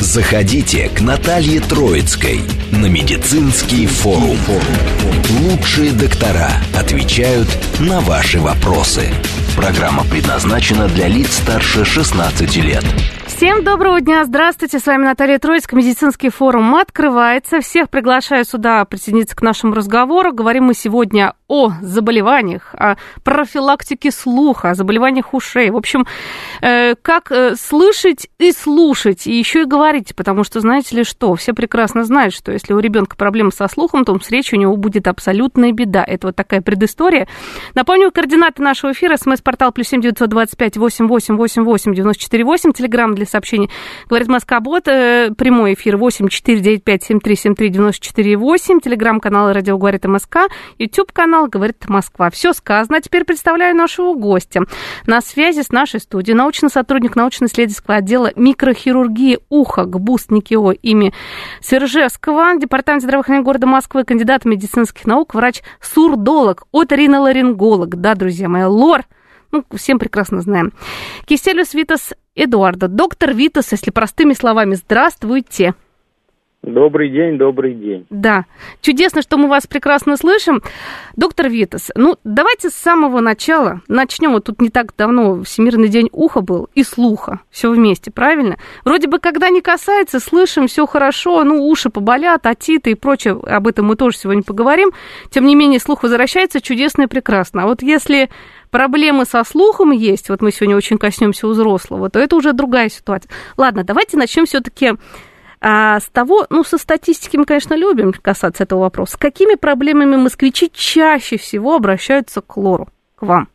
Заходите к Наталье Троицкой на медицинский форум. Лучшие доктора отвечают на ваши вопросы. Программа предназначена для лиц старше 16 лет. Всем доброго дня, здравствуйте, с вами Наталья Троицкая, медицинский форум открывается. Всех приглашаю сюда присоединиться к нашему разговору. Говорим мы сегодня о заболеваниях, о профилактике слуха, о заболеваниях ушей. В общем, э, как э, слышать и слушать, и еще и говорить, потому что, знаете ли что, все прекрасно знают, что если у ребенка проблемы со слухом, то с речью у него будет абсолютная беда. Это вот такая предыстория. Напомню, координаты нашего эфира, смс-портал плюс семь девятьсот двадцать пять восемь восемь восемь восемь девяносто четыре восемь, телеграмм для сообщений. Говорит Москва, бот, э, прямой эфир восемь четыре девять пять семь три семь три девяносто четыре восемь, телеграмм-канал радио говорит МСК, YouTube канал говорит Москва. Все сказано. Теперь представляю нашего гостя. На связи с нашей студией научный сотрудник научно-исследовательского отдела микрохирургии уха ГБУС НИКИО имени Свержевского, департамент здравоохранения города Москвы, кандидат медицинских наук, врач-сурдолог, оториноларинголог. Да, друзья мои, лор ну, всем прекрасно знаем. Киселюс Витас Эдуарда, доктор Витас, если простыми словами, здравствуйте. Добрый день, добрый день. Да, чудесно, что мы вас прекрасно слышим. Доктор Витас, ну давайте с самого начала начнем. Вот тут не так давно Всемирный день уха был и слуха. Все вместе, правильно? Вроде бы, когда не касается, слышим, все хорошо, ну уши поболят, атиты и прочее. Об этом мы тоже сегодня поговорим. Тем не менее, слух возвращается чудесно и прекрасно. А вот если проблемы со слухом есть, вот мы сегодня очень коснемся у взрослого, то это уже другая ситуация. Ладно, давайте начнем все-таки а с того, ну, со статистики мы, конечно, любим касаться этого вопроса. С какими проблемами москвичи чаще всего обращаются к лору, к вам?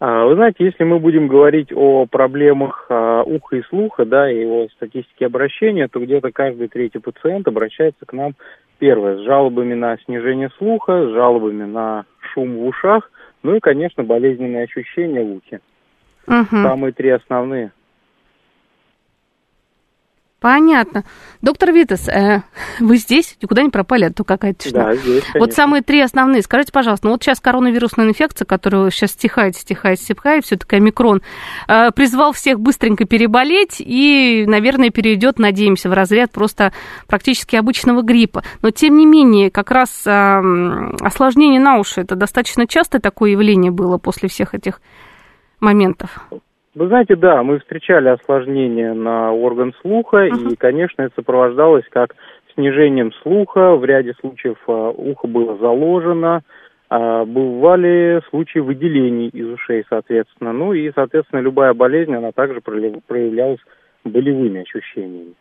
А, вы знаете, если мы будем говорить о проблемах а, уха и слуха, да, и о статистике обращения, то где-то каждый третий пациент обращается к нам, первое, с жалобами на снижение слуха, с жалобами на шум в ушах, ну и, конечно, болезненные ощущения в ухе. Угу. Самые три основные. Понятно. Доктор Витас, э, вы здесь? Никуда не пропали, а то какая-то тишина. Да, здесь, конечно. Вот самые три основные. Скажите, пожалуйста, ну вот сейчас коронавирусная инфекция, которая сейчас стихает, стихает, стихает, все таки омикрон, э, призвал всех быстренько переболеть и, наверное, перейдет, надеемся, в разряд просто практически обычного гриппа. Но, тем не менее, как раз э, осложнение на уши, это достаточно часто такое явление было после всех этих моментов? Вы знаете, да, мы встречали осложнения на орган слуха, uh-huh. и, конечно, это сопровождалось как снижением слуха, в ряде случаев а, ухо было заложено, а, бывали случаи выделений из ушей, соответственно. Ну и, соответственно, любая болезнь, она также проявлялась болевыми ощущениями.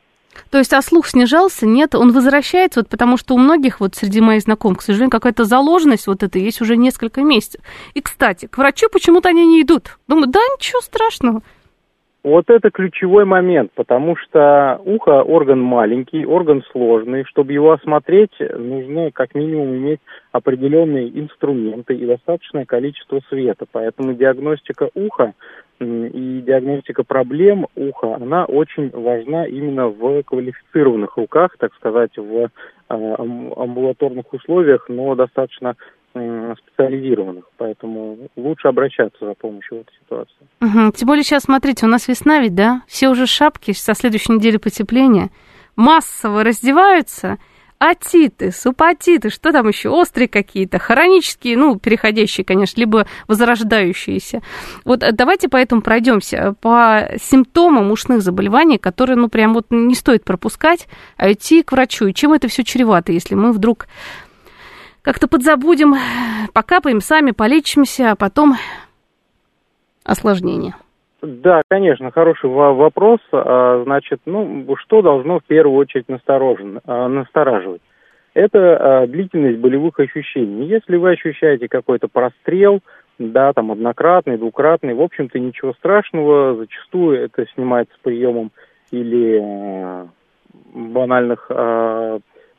То есть, а слух снижался? Нет, он возвращается, вот потому что у многих, вот среди моих знакомых, к сожалению, какая-то заложенность вот это есть уже несколько месяцев. И, кстати, к врачу почему-то они не идут. Думаю, да, ничего страшного. Вот это ключевой момент, потому что ухо орган маленький, орган сложный. Чтобы его осмотреть, нужно как минимум иметь определенные инструменты и достаточное количество света. Поэтому диагностика уха и диагностика проблем уха, она очень важна именно в квалифицированных руках, так сказать, в а, амбулаторных условиях, но достаточно специализированных, поэтому лучше обращаться за помощью в этой ситуации. Угу. Тем более сейчас, смотрите, у нас весна ведь, да? Все уже шапки, со следующей недели потепления, массово раздеваются, атиты, супатиты, что там еще, острые какие-то, хронические, ну, переходящие, конечно, либо возрождающиеся. Вот э, давайте поэтому пройдемся по симптомам ушных заболеваний, которые, ну, прям вот не стоит пропускать, а идти к врачу. И чем это все чревато, если мы вдруг как-то подзабудем, покапаем сами, полечимся, а потом осложнение. Да, конечно, хороший вопрос. А, значит, ну, что должно в первую очередь насторожен, а, настораживать? Это а, длительность болевых ощущений. Если вы ощущаете какой-то прострел, да, там однократный, двукратный, в общем-то ничего страшного, зачастую это снимается приемом или банальных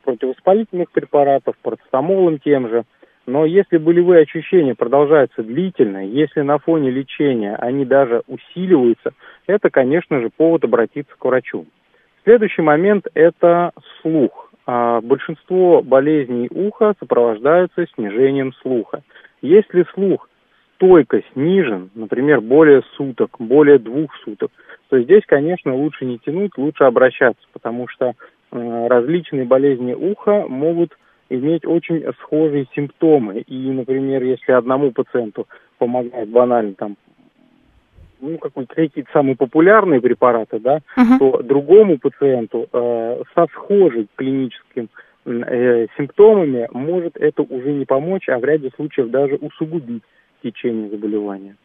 противовоспалительных препаратов, парацетамолом тем же. Но если болевые ощущения продолжаются длительно, если на фоне лечения они даже усиливаются, это, конечно же, повод обратиться к врачу. Следующий момент – это слух. А, большинство болезней уха сопровождаются снижением слуха. Если слух стойко снижен, например, более суток, более двух суток, то здесь, конечно, лучше не тянуть, лучше обращаться, потому что э, различные болезни уха могут иметь очень схожие симптомы. И, например, если одному пациенту помогает банально там ну, какие-то самые популярные препараты, да, uh-huh. то другому пациенту э, со схожим клиническим э, симптомами может это уже не помочь, а в ряде случаев даже усугубить течение заболевания.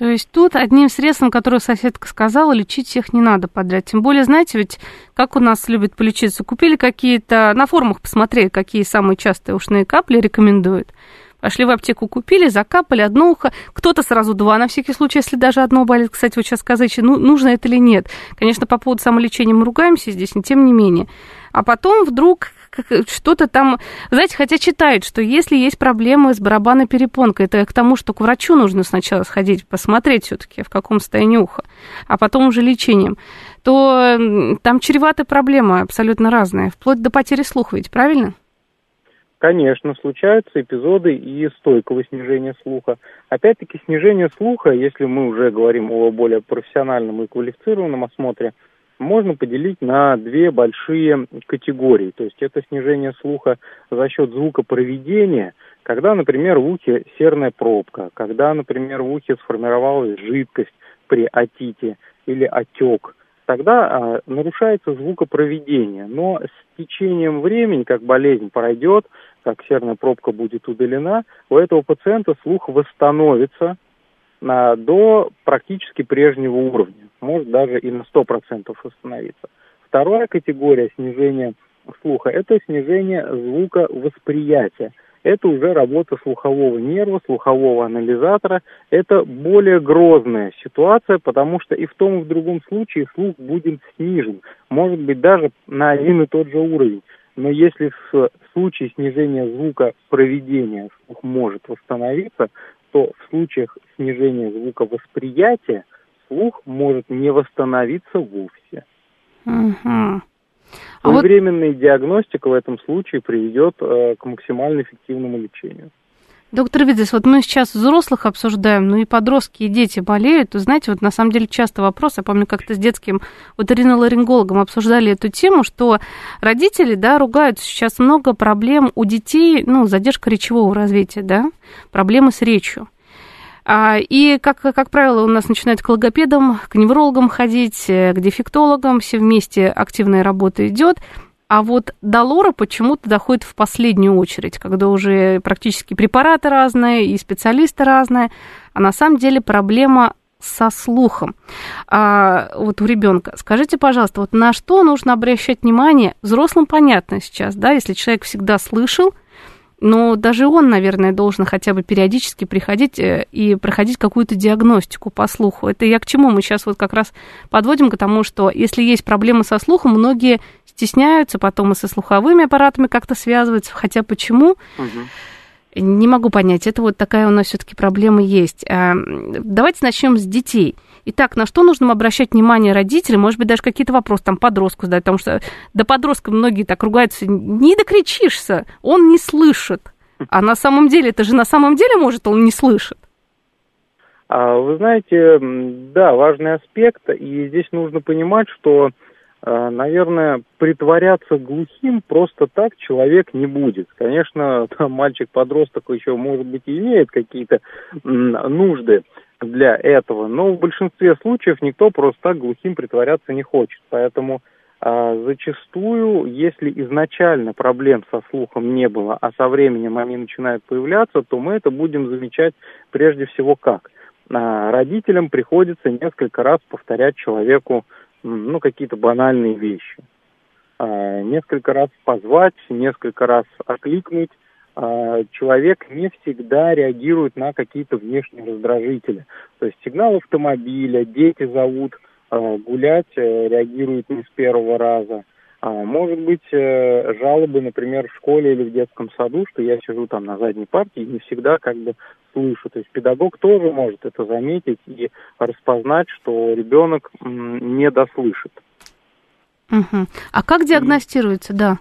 То есть тут одним средством, которое соседка сказала, лечить всех не надо подряд. Тем более, знаете, ведь как у нас любят полечиться, купили какие-то, на форумах посмотрели, какие самые частые ушные капли рекомендуют. Пошли в аптеку, купили, закапали одно ухо, кто-то сразу два, на всякий случай, если даже одно болит. Кстати, вот сейчас сказать, ну, нужно это или нет. Конечно, по поводу самолечения мы ругаемся здесь, но тем не менее. А потом вдруг что-то там, знаете, хотя читают, что если есть проблемы с барабанной перепонкой, это к тому, что к врачу нужно сначала сходить, посмотреть все-таки, в каком состоянии уха, а потом уже лечением, то там чреваты проблемы абсолютно разные, вплоть до потери слуха ведь, правильно? Конечно, случаются эпизоды и стойкого снижения слуха. Опять-таки, снижение слуха, если мы уже говорим о более профессиональном и квалифицированном осмотре, можно поделить на две большие категории. То есть это снижение слуха за счет звукопроведения, когда, например, в ухе серная пробка, когда, например, в ухе сформировалась жидкость при отите или отек, тогда а, нарушается звукопроведение. Но с течением времени, как болезнь пройдет, как серная пробка будет удалена, у этого пациента слух восстановится на, до практически прежнего уровня, может даже и на 100% восстановиться. Вторая категория снижения слуха – это снижение звука восприятия. Это уже работа слухового нерва, слухового анализатора. Это более грозная ситуация, потому что и в том, и в другом случае слух будет снижен. Может быть, даже на один и тот же уровень. Но если в случае снижения звука проведения слух может восстановиться, то в случаях снижения звука восприятия слух может не восстановиться вовсе. Угу. А Своевременная вот... диагностика в этом случае приведет э, к максимально эффективному лечению. Доктор Видес, вот мы сейчас взрослых обсуждаем, ну и подростки, и дети болеют. Знаете, вот на самом деле часто вопрос, я помню, как-то с детским оториноларингологом обсуждали эту тему, что родители, да, ругают сейчас много проблем у детей, ну, задержка речевого развития, да, проблемы с речью. А, и, как, как правило, у нас начинают к логопедам, к неврологам ходить, э, к дефектологам, все вместе активная работа идет. А вот до лора почему-то доходит в последнюю очередь, когда уже практически препараты разные и специалисты разные. А на самом деле проблема со слухом. А, вот у ребенка. Скажите, пожалуйста, вот на что нужно обращать внимание? Взрослым понятно сейчас, да, если человек всегда слышал, но даже он, наверное, должен хотя бы периодически приходить э, и проходить какую-то диагностику по слуху. Это я к чему? Мы сейчас вот как раз подводим к тому, что если есть проблемы со слухом, многие стесняются, потом и со слуховыми аппаратами как-то связываются. Хотя почему? Угу. Не могу понять. Это вот такая у нас все-таки проблема есть. А, давайте начнем с детей. Итак, на что нужно обращать внимание родителям? Может быть, даже какие-то вопросы там подростку задать, потому что до подростка многие так ругаются, не докричишься, он не слышит. А на самом деле, это же на самом деле, может, он не слышит. А, вы знаете, да, важный аспект, и здесь нужно понимать, что а, наверное, притворяться глухим просто так человек не будет. Конечно, мальчик-подросток еще, может быть, имеет какие-то нужды для этого, но в большинстве случаев никто просто так глухим притворяться не хочет. Поэтому а, зачастую, если изначально проблем со слухом не было, а со временем они начинают появляться, то мы это будем замечать прежде всего как? А, родителям приходится несколько раз повторять человеку ну, какие-то банальные вещи. А, несколько раз позвать, несколько раз окликнуть. А, человек не всегда реагирует на какие-то внешние раздражители. То есть сигнал автомобиля, дети зовут а, гулять, э, реагирует не с первого раза. А может быть, э, жалобы, например, в школе или в детском саду, что я сижу там на задней партии и не всегда как бы слышу. То есть педагог тоже может это заметить и распознать, что ребенок не дослышит. Угу. А как диагностируется, да,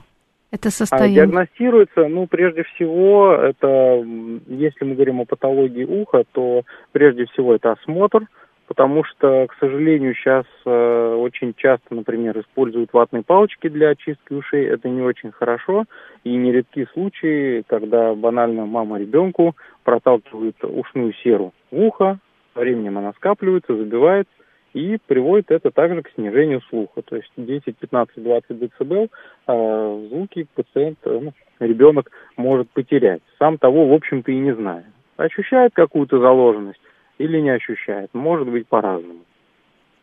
это а состояние? Диагностируется, ну, прежде всего, это, если мы говорим о патологии уха, то прежде всего это осмотр, потому что, к сожалению, сейчас э, очень часто, например, используют ватные палочки для очистки ушей. Это не очень хорошо. И нередки случаи, когда банально мама ребенку проталкивает ушную серу в ухо, со временем она скапливается, забивается, и приводит это также к снижению слуха. То есть 10, 15, 20 дБ э, звуки пациент, э, ну, ребенок может потерять, сам того, в общем-то, и не зная. Ощущает какую-то заложенность, или не ощущает. Может быть по-разному.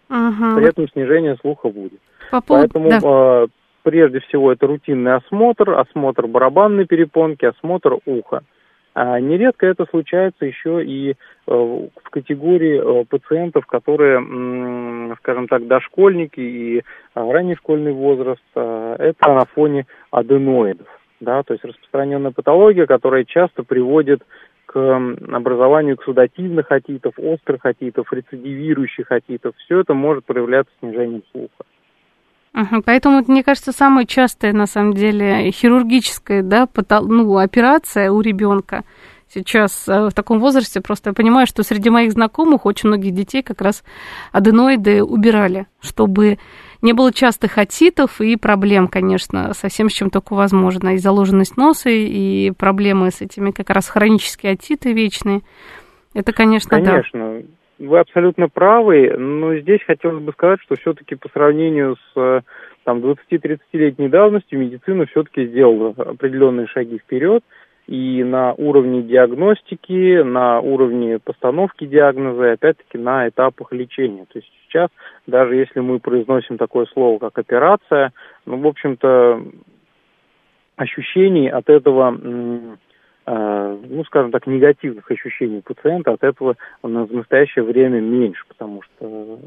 Угу. При этом снижение слуха будет. По поводу... Поэтому да. э, прежде всего это рутинный осмотр, осмотр барабанной перепонки, осмотр уха. А нередко это случается еще и э, в категории э, пациентов, которые, скажем так, дошкольники и э, ранний школьный возраст. Э, это на фоне аденоидов. Да, то есть распространенная патология, которая часто приводит к образованию эксудативных отитов, острых отитов, рецидивирующих отитов. Все это может проявляться снижением слуха. Поэтому, мне кажется, самая частая, на самом деле, хирургическая да, ну, операция у ребенка сейчас э, в таком возрасте. Просто я понимаю, что среди моих знакомых очень многих детей как раз аденоиды убирали, чтобы не было частых отитов и проблем, конечно, со всем, с чем только возможно. И заложенность носа, и проблемы с этими как раз хронические отиты вечные. Это, конечно, конечно. да. Вы абсолютно правы, но здесь хотелось бы сказать, что все-таки по сравнению с там, 20-30-летней давностью медицина все-таки сделала определенные шаги вперед и на уровне диагностики, на уровне постановки диагноза, и опять-таки на этапах лечения. То есть сейчас, даже если мы произносим такое слово, как операция, ну, в общем-то, ощущений от этого, э, ну, скажем так, негативных ощущений пациента от этого в настоящее время меньше, потому что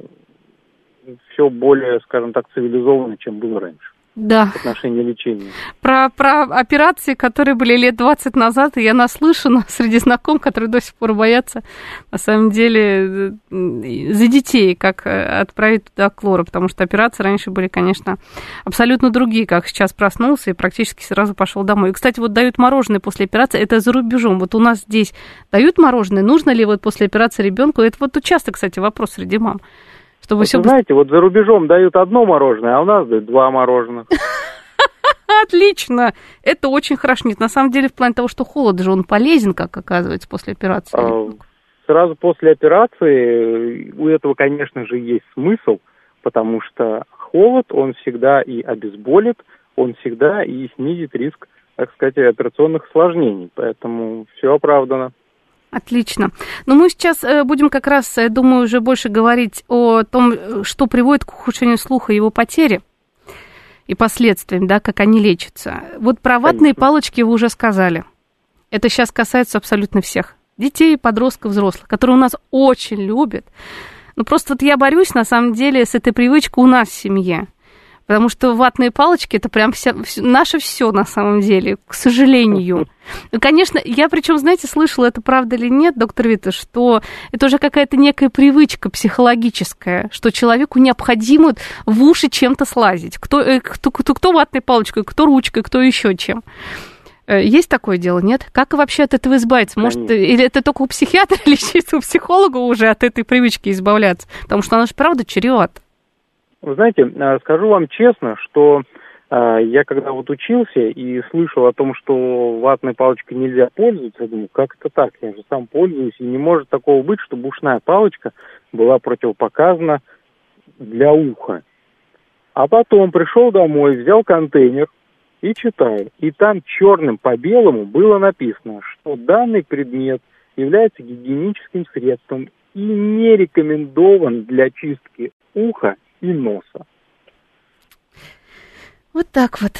все более, скажем так, цивилизованно, чем было раньше да. в отношении лечения. Про, про операции, которые были лет 20 назад, я наслышана среди знакомых, которые до сих пор боятся, на самом деле, за детей, как э, отправить туда клора, потому что операции раньше были, конечно, абсолютно другие, как сейчас проснулся и практически сразу пошел домой. И, кстати, вот дают мороженое после операции, это за рубежом. Вот у нас здесь дают мороженое, нужно ли вот после операции ребенку? Это вот часто, кстати, вопрос среди мам. Чтобы вот все... Знаете, вот за рубежом дают одно мороженое, а у нас дают два мороженых. Отлично. Это очень хорошо. Нет, на самом деле, в плане того, что холод же он полезен, как оказывается, после операции. А, сразу после операции у этого, конечно же, есть смысл, потому что холод, он всегда и обезболит, он всегда и снизит риск, так сказать, операционных осложнений. Поэтому все оправдано. Отлично. Но мы сейчас э, будем как раз, я думаю, уже больше говорить о том, э, что приводит к ухудшению слуха и его потере и последствиям, да, как они лечатся. Вот про ватные Конечно. палочки вы уже сказали. Это сейчас касается абсолютно всех. Детей, подростков, взрослых, которые у нас очень любят. Ну, просто вот я борюсь, на самом деле, с этой привычкой у нас в семье. Потому что ватные палочки это прям вся, наше все на самом деле, к сожалению. Конечно, я причем, знаете, слышала, это правда или нет, доктор Вита, что это уже какая-то некая привычка психологическая, что человеку необходимо в уши чем-то слазить. Кто, э, кто, кто, кто ватной палочкой, кто ручкой, кто еще чем. Э, есть такое дело, нет? Как вообще от этого избавиться? Может, Конечно. или это только у психиатра, или у психолога уже от этой привычки избавляться? Потому что она же правда чревата. Вы знаете, э, скажу вам честно, что э, я когда вот учился и слышал о том, что ватной палочкой нельзя пользоваться, я думаю, как это так? Я же сам пользуюсь, и не может такого быть, чтобы ушная палочка была противопоказана для уха. А потом пришел домой, взял контейнер и читаю. И там черным по белому было написано, что данный предмет является гигиеническим средством и не рекомендован для чистки уха и носа. Вот так вот.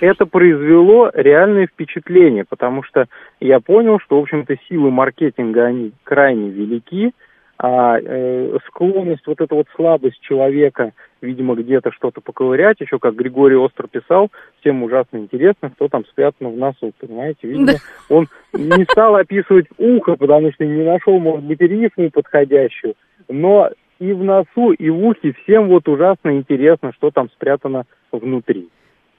Это произвело реальное впечатление, потому что я понял, что, в общем-то, силы маркетинга, они крайне велики, А э, склонность, вот эта вот слабость человека, видимо, где-то что-то поковырять, еще как Григорий Остр писал, всем ужасно интересно, кто там спрятан в носу, понимаете? Видимо, да. он не стал описывать ухо, потому что не нашел, может быть, рифму подходящую, но и в носу, и в ухе всем вот ужасно интересно, что там спрятано внутри.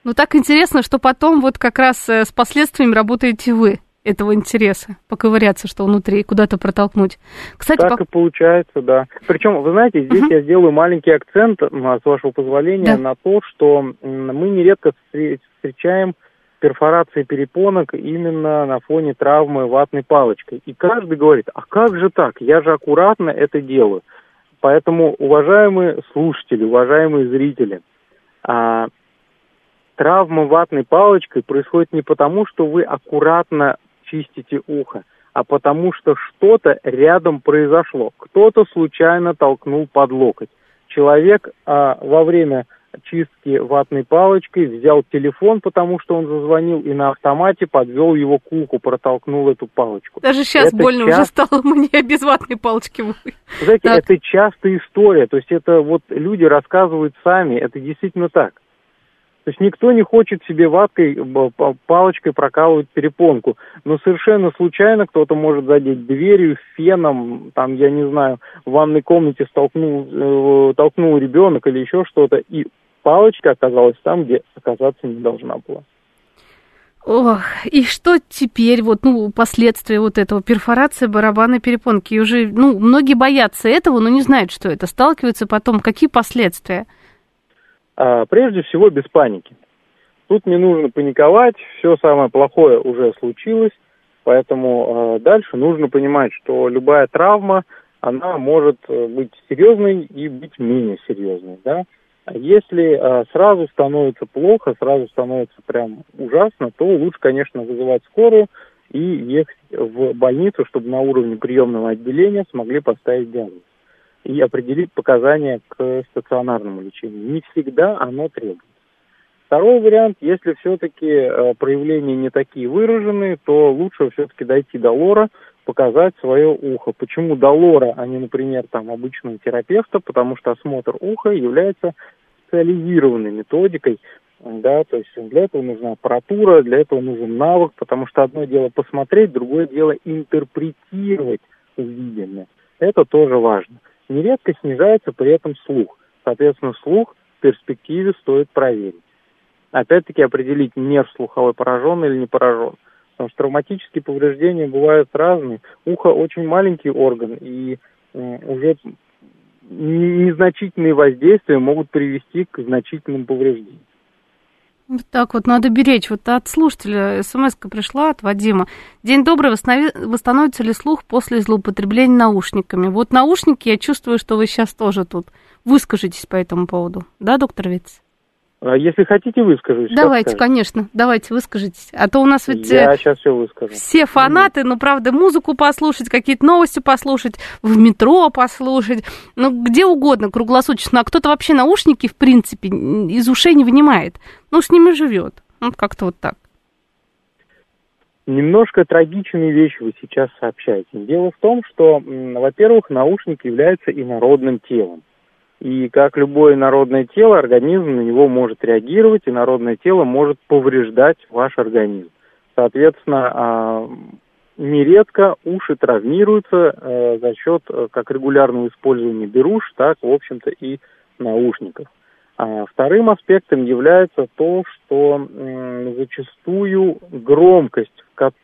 Ну, так интересно, что потом вот как раз э, с последствиями работаете вы этого интереса, поковыряться, что внутри, куда-то протолкнуть. Кстати, так по... и получается, да. Причем, вы знаете, здесь uh-huh. я сделаю маленький акцент, с вашего позволения, да. на то, что мы нередко встречаем перфорации перепонок именно на фоне травмы ватной палочкой. И каждый говорит, а как же так? Я же аккуратно это делаю. Поэтому, уважаемые слушатели, уважаемые зрители, а, травма ватной палочкой происходит не потому, что вы аккуратно чистите ухо, а потому что что-то рядом произошло. Кто-то случайно толкнул под локоть. Человек а, во время чистки ватной палочкой взял телефон, потому что он зазвонил, и на автомате подвел его к уху, протолкнул эту палочку. Даже сейчас это больно часто... уже стало мне без ватной палочки. Знаете, так. это частая история, то есть это вот люди рассказывают сами, это действительно так. То есть никто не хочет себе ваткой, палочкой прокалывать перепонку. Но совершенно случайно кто-то может задеть дверью, феном, там, я не знаю, в ванной комнате столкнул, э, толкнул ребенок или еще что-то, и палочка оказалась там, где оказаться не должна была. Ох, и что теперь, вот, ну, последствия вот этого, перфорации барабанной перепонки, и уже, ну, многие боятся этого, но не знают, что это, сталкиваются потом, какие последствия? А, прежде всего, без паники. Тут не нужно паниковать, все самое плохое уже случилось, поэтому э, дальше нужно понимать, что любая травма, она может э, быть серьезной и быть менее серьезной, да. Если э, сразу становится плохо, сразу становится прям ужасно, то лучше, конечно, вызывать скорую и ехать в больницу, чтобы на уровне приемного отделения смогли поставить диагноз и определить показания к стационарному лечению. Не всегда оно требуется. Второй вариант, если все-таки э, проявления не такие выраженные, то лучше все-таки дойти до лора, показать свое ухо. Почему до лора, а не, например, там обычного терапевта? Потому что осмотр уха является специализированной методикой, да, то есть для этого нужна аппаратура, для этого нужен навык, потому что одно дело посмотреть, другое дело интерпретировать увиденное. Это тоже важно нередко снижается при этом слух. Соответственно, слух в перспективе стоит проверить. Опять-таки определить, нерв слуховой поражен или не поражен. Потому что травматические повреждения бывают разные. Ухо очень маленький орган, и уже незначительные воздействия могут привести к значительным повреждениям. Вот так вот надо беречь. Вот от слушателя смс пришла от Вадима. День добрый, восстановится ли слух после злоупотребления наушниками? Вот наушники, я чувствую, что вы сейчас тоже тут. Выскажитесь по этому поводу. Да, доктор Виц? А если хотите, выскажусь. Давайте, конечно, давайте, выскажитесь. А то у нас ведь... Я сейчас э, все выскажу. Все фанаты, ну, правда, музыку послушать, какие-то новости послушать, в метро послушать, ну, где угодно, круглосуточно. А кто-то вообще наушники, в принципе, из ушей не вынимает. Ну, с ними живет. Вот как-то вот так. Немножко трагичные вещи вы сейчас сообщаете. Дело в том, что, во-первых, наушник является инородным телом. И как любое народное тело, организм на него может реагировать, и народное тело может повреждать ваш организм. Соответственно, а, нередко уши травмируются э, за счет э, как регулярного использования беруш, так, в общем-то, и наушников. А вторым аспектом является то, что зачастую громкость,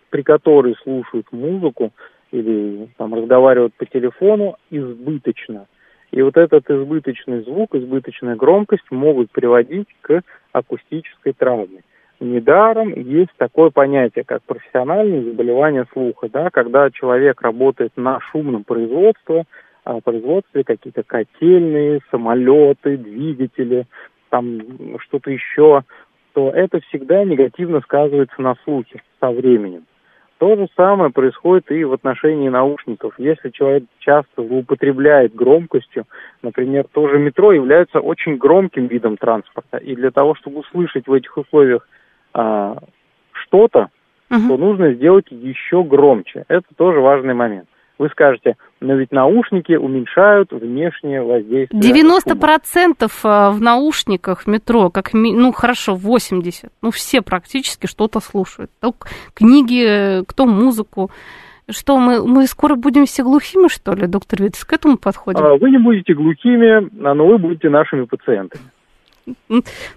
при которой слушают музыку или там, разговаривают по телефону, избыточна. И вот этот избыточный звук, избыточная громкость могут приводить к акустической травме. Недаром есть такое понятие, как профессиональное заболевание слуха, да, когда человек работает на шумном производстве, а, производстве какие-то котельные, самолеты, двигатели, там что-то еще, то это всегда негативно сказывается на слухе со временем. То же самое происходит и в отношении наушников. Если человек часто злоупотребляет громкостью, например, тоже метро является очень громким видом транспорта, и для того, чтобы услышать в этих условиях а, что-то, uh-huh. то нужно сделать еще громче. Это тоже важный момент. Вы скажете, но ведь наушники уменьшают внешнее воздействие. 90% шума. в наушниках в метро, как, ну хорошо, 80%, ну все практически что-то слушают. То книги, кто музыку. Что, мы, мы скоро будем все глухими, что ли, доктор Витас, к этому подходим? А, вы не будете глухими, но вы будете нашими пациентами.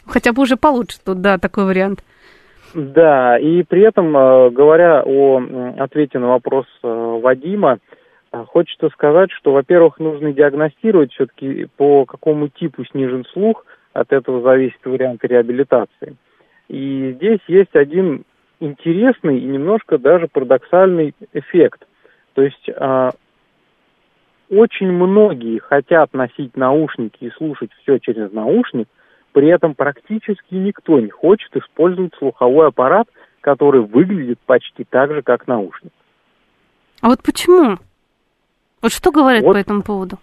Хотя бы уже получше тут, да, такой вариант. Да, и при этом, говоря о ответе на вопрос Вадима, хочется сказать, что, во-первых, нужно диагностировать все-таки, по какому типу снижен слух, от этого зависит вариант реабилитации. И здесь есть один интересный и немножко даже парадоксальный эффект. То есть очень многие хотят носить наушники и слушать все через наушник, при этом практически никто не хочет использовать слуховой аппарат, который выглядит почти так же, как наушник. А вот почему? Вот что говорят вот, по этому поводу?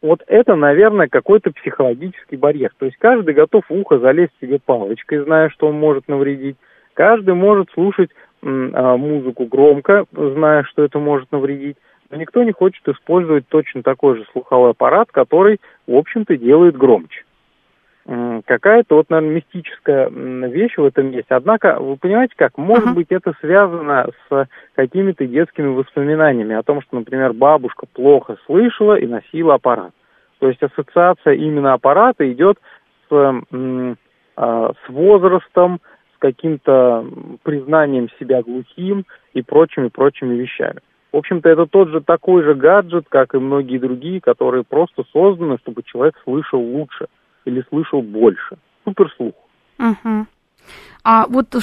Вот это, наверное, какой-то психологический барьер. То есть каждый готов в ухо залезть себе палочкой, зная, что он может навредить. Каждый может слушать а, музыку громко, зная, что это может навредить. Но никто не хочет использовать точно такой же слуховой аппарат, который, в общем-то, делает громче какая-то вот, наверное, мистическая вещь в этом есть. Однако, вы понимаете как, может uh-huh. быть, это связано с какими-то детскими воспоминаниями о том, что, например, бабушка плохо слышала и носила аппарат. То есть ассоциация именно аппарата идет с, э, с возрастом, с каким-то признанием себя глухим и прочими-прочими вещами. В общем-то, это тот же такой же гаджет, как и многие другие, которые просто созданы, чтобы человек слышал лучше – или слышал больше. Суперслух. Угу. А вот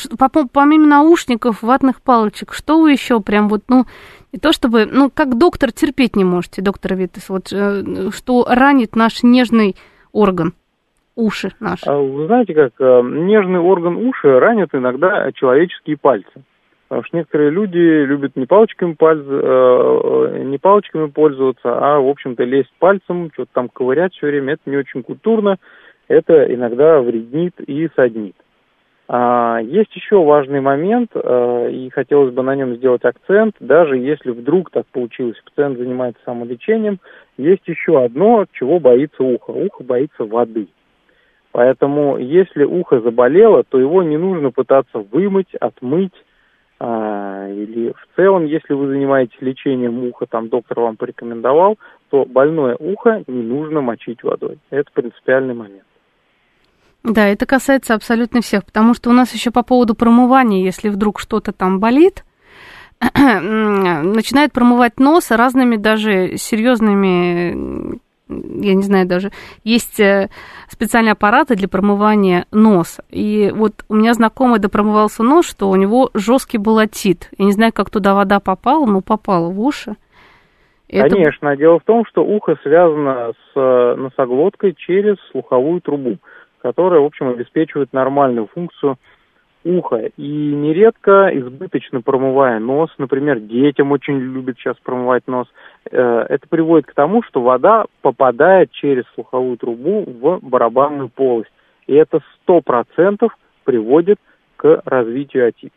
помимо наушников, ватных палочек, что вы еще прям вот, ну, не то чтобы, ну, как доктор терпеть не можете, доктор Витес, вот э, что ранит наш нежный орган, уши наши? А вы знаете, как э, нежный орган уши ранит иногда человеческие пальцы. Потому что некоторые люди любят не палочками, пальц, э, не палочками пользоваться, а, в общем-то, лезть пальцем, что-то там ковырять все время. Это не очень культурно, это иногда вреднит и саднит. А, есть еще важный момент, а, и хотелось бы на нем сделать акцент, даже если вдруг так получилось, пациент занимается самолечением, есть еще одно, чего боится ухо. Ухо боится воды. Поэтому, если ухо заболело, то его не нужно пытаться вымыть, отмыть, а, или в целом, если вы занимаетесь лечением уха, там доктор вам порекомендовал, то больное ухо не нужно мочить водой. Это принципиальный момент. Да, это касается абсолютно всех, потому что у нас еще по поводу промывания, если вдруг что-то там болит, начинает промывать нос разными даже серьезными я не знаю даже, есть э, специальные аппараты для промывания носа. И вот у меня знакомый допромывался нос, что у него жесткий был отит. Я не знаю, как туда вода попала, но попала в уши. Это... Конечно. Дело в том, что ухо связано с э, носоглоткой через слуховую трубу, которая, в общем, обеспечивает нормальную функцию ухо. И нередко, избыточно промывая нос, например, детям очень любят сейчас промывать нос, э, это приводит к тому, что вода попадает через слуховую трубу в барабанную полость. И это сто процентов приводит к развитию отита.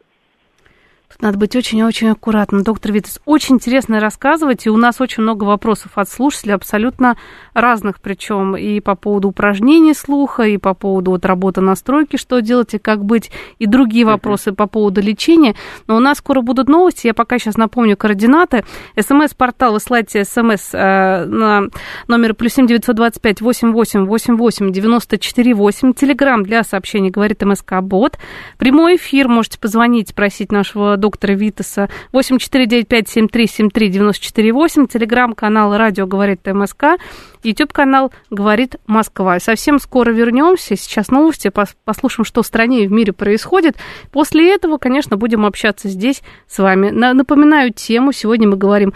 Тут надо быть очень-очень аккуратным. Доктор Витас, очень интересно рассказывать, и у нас очень много вопросов от слушателей, абсолютно разных, причем и по поводу упражнений слуха, и по поводу вот, работы настройки, что делать и как быть, и другие вопросы по поводу лечения. Но у нас скоро будут новости, я пока сейчас напомню координаты. СМС-портал, высылайте смс э, на номер плюс семь девятьсот двадцать пять восемь восемь восемь восемь девяносто четыре восемь. Телеграмм для сообщений говорит МСК Бот. Прямой эфир можете позвонить, спросить нашего доктора Витаса. 8495-7373-94-8. Телеграм-канал «Радио говорит МСК». YouTube-канал «Говорит Москва». Совсем скоро вернемся. Сейчас новости, послушаем, что в стране и в мире происходит. После этого, конечно, будем общаться здесь с вами. Напоминаю тему. Сегодня мы говорим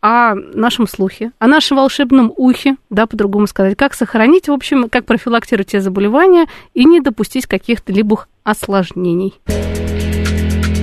о нашем слухе, о нашем волшебном ухе, да, по-другому сказать. Как сохранить, в общем, как профилактировать те заболевания и не допустить каких-то либо осложнений.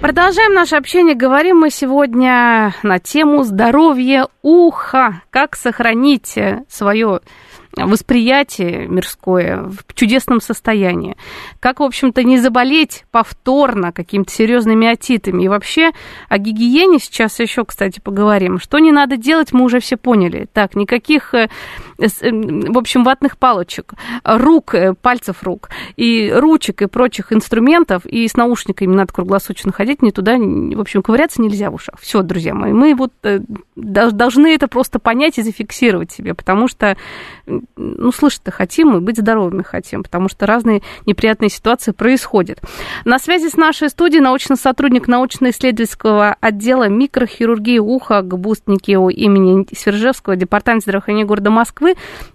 Продолжаем наше общение. Говорим мы сегодня на тему здоровья уха. Как сохранить свое восприятие мирское в чудесном состоянии. Как, в общем-то, не заболеть повторно какими-то серьезными отитами. И вообще о гигиене сейчас еще, кстати, поговорим. Что не надо делать, мы уже все поняли. Так, никаких, э, э, в общем, ватных палочек, рук, э, пальцев рук, и ручек, и прочих инструментов, и с наушниками надо круглосуточно ходить, не туда, в общем, ковыряться нельзя в ушах. Все, друзья мои, мы вот должны это просто понять и зафиксировать себе, потому что ну, слышать-то хотим и быть здоровыми хотим, потому что разные неприятные ситуации происходят. На связи с нашей студией научный сотрудник научно-исследовательского отдела микрохирургии уха ГБУСТ-НИКИО имени Свержевского, департамент здравоохранения города Москвы,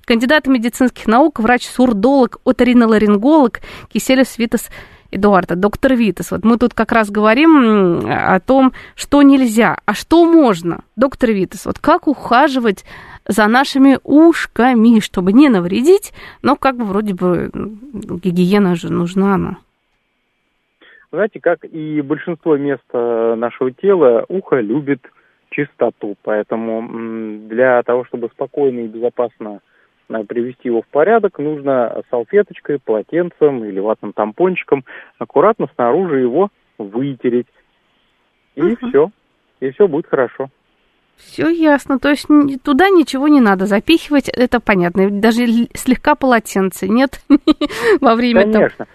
кандидат медицинских наук, врач-сурдолог, оториноларинголог Киселев Свитас Эдуарда, доктор Витас. Вот мы тут как раз говорим о том, что нельзя, а что можно. Доктор Витас, вот как ухаживать за нашими ушками, чтобы не навредить, но как бы вроде бы гигиена же нужна она. Знаете, как и большинство мест нашего тела, ухо любит чистоту, поэтому для того, чтобы спокойно и безопасно э, привести его в порядок, нужно салфеточкой, полотенцем или ватным тампончиком аккуратно снаружи его вытереть. И uh-huh. все. И все будет хорошо. Все ясно. То есть туда ничего не надо запихивать, это понятно. Даже слегка полотенце нет во время Конечно.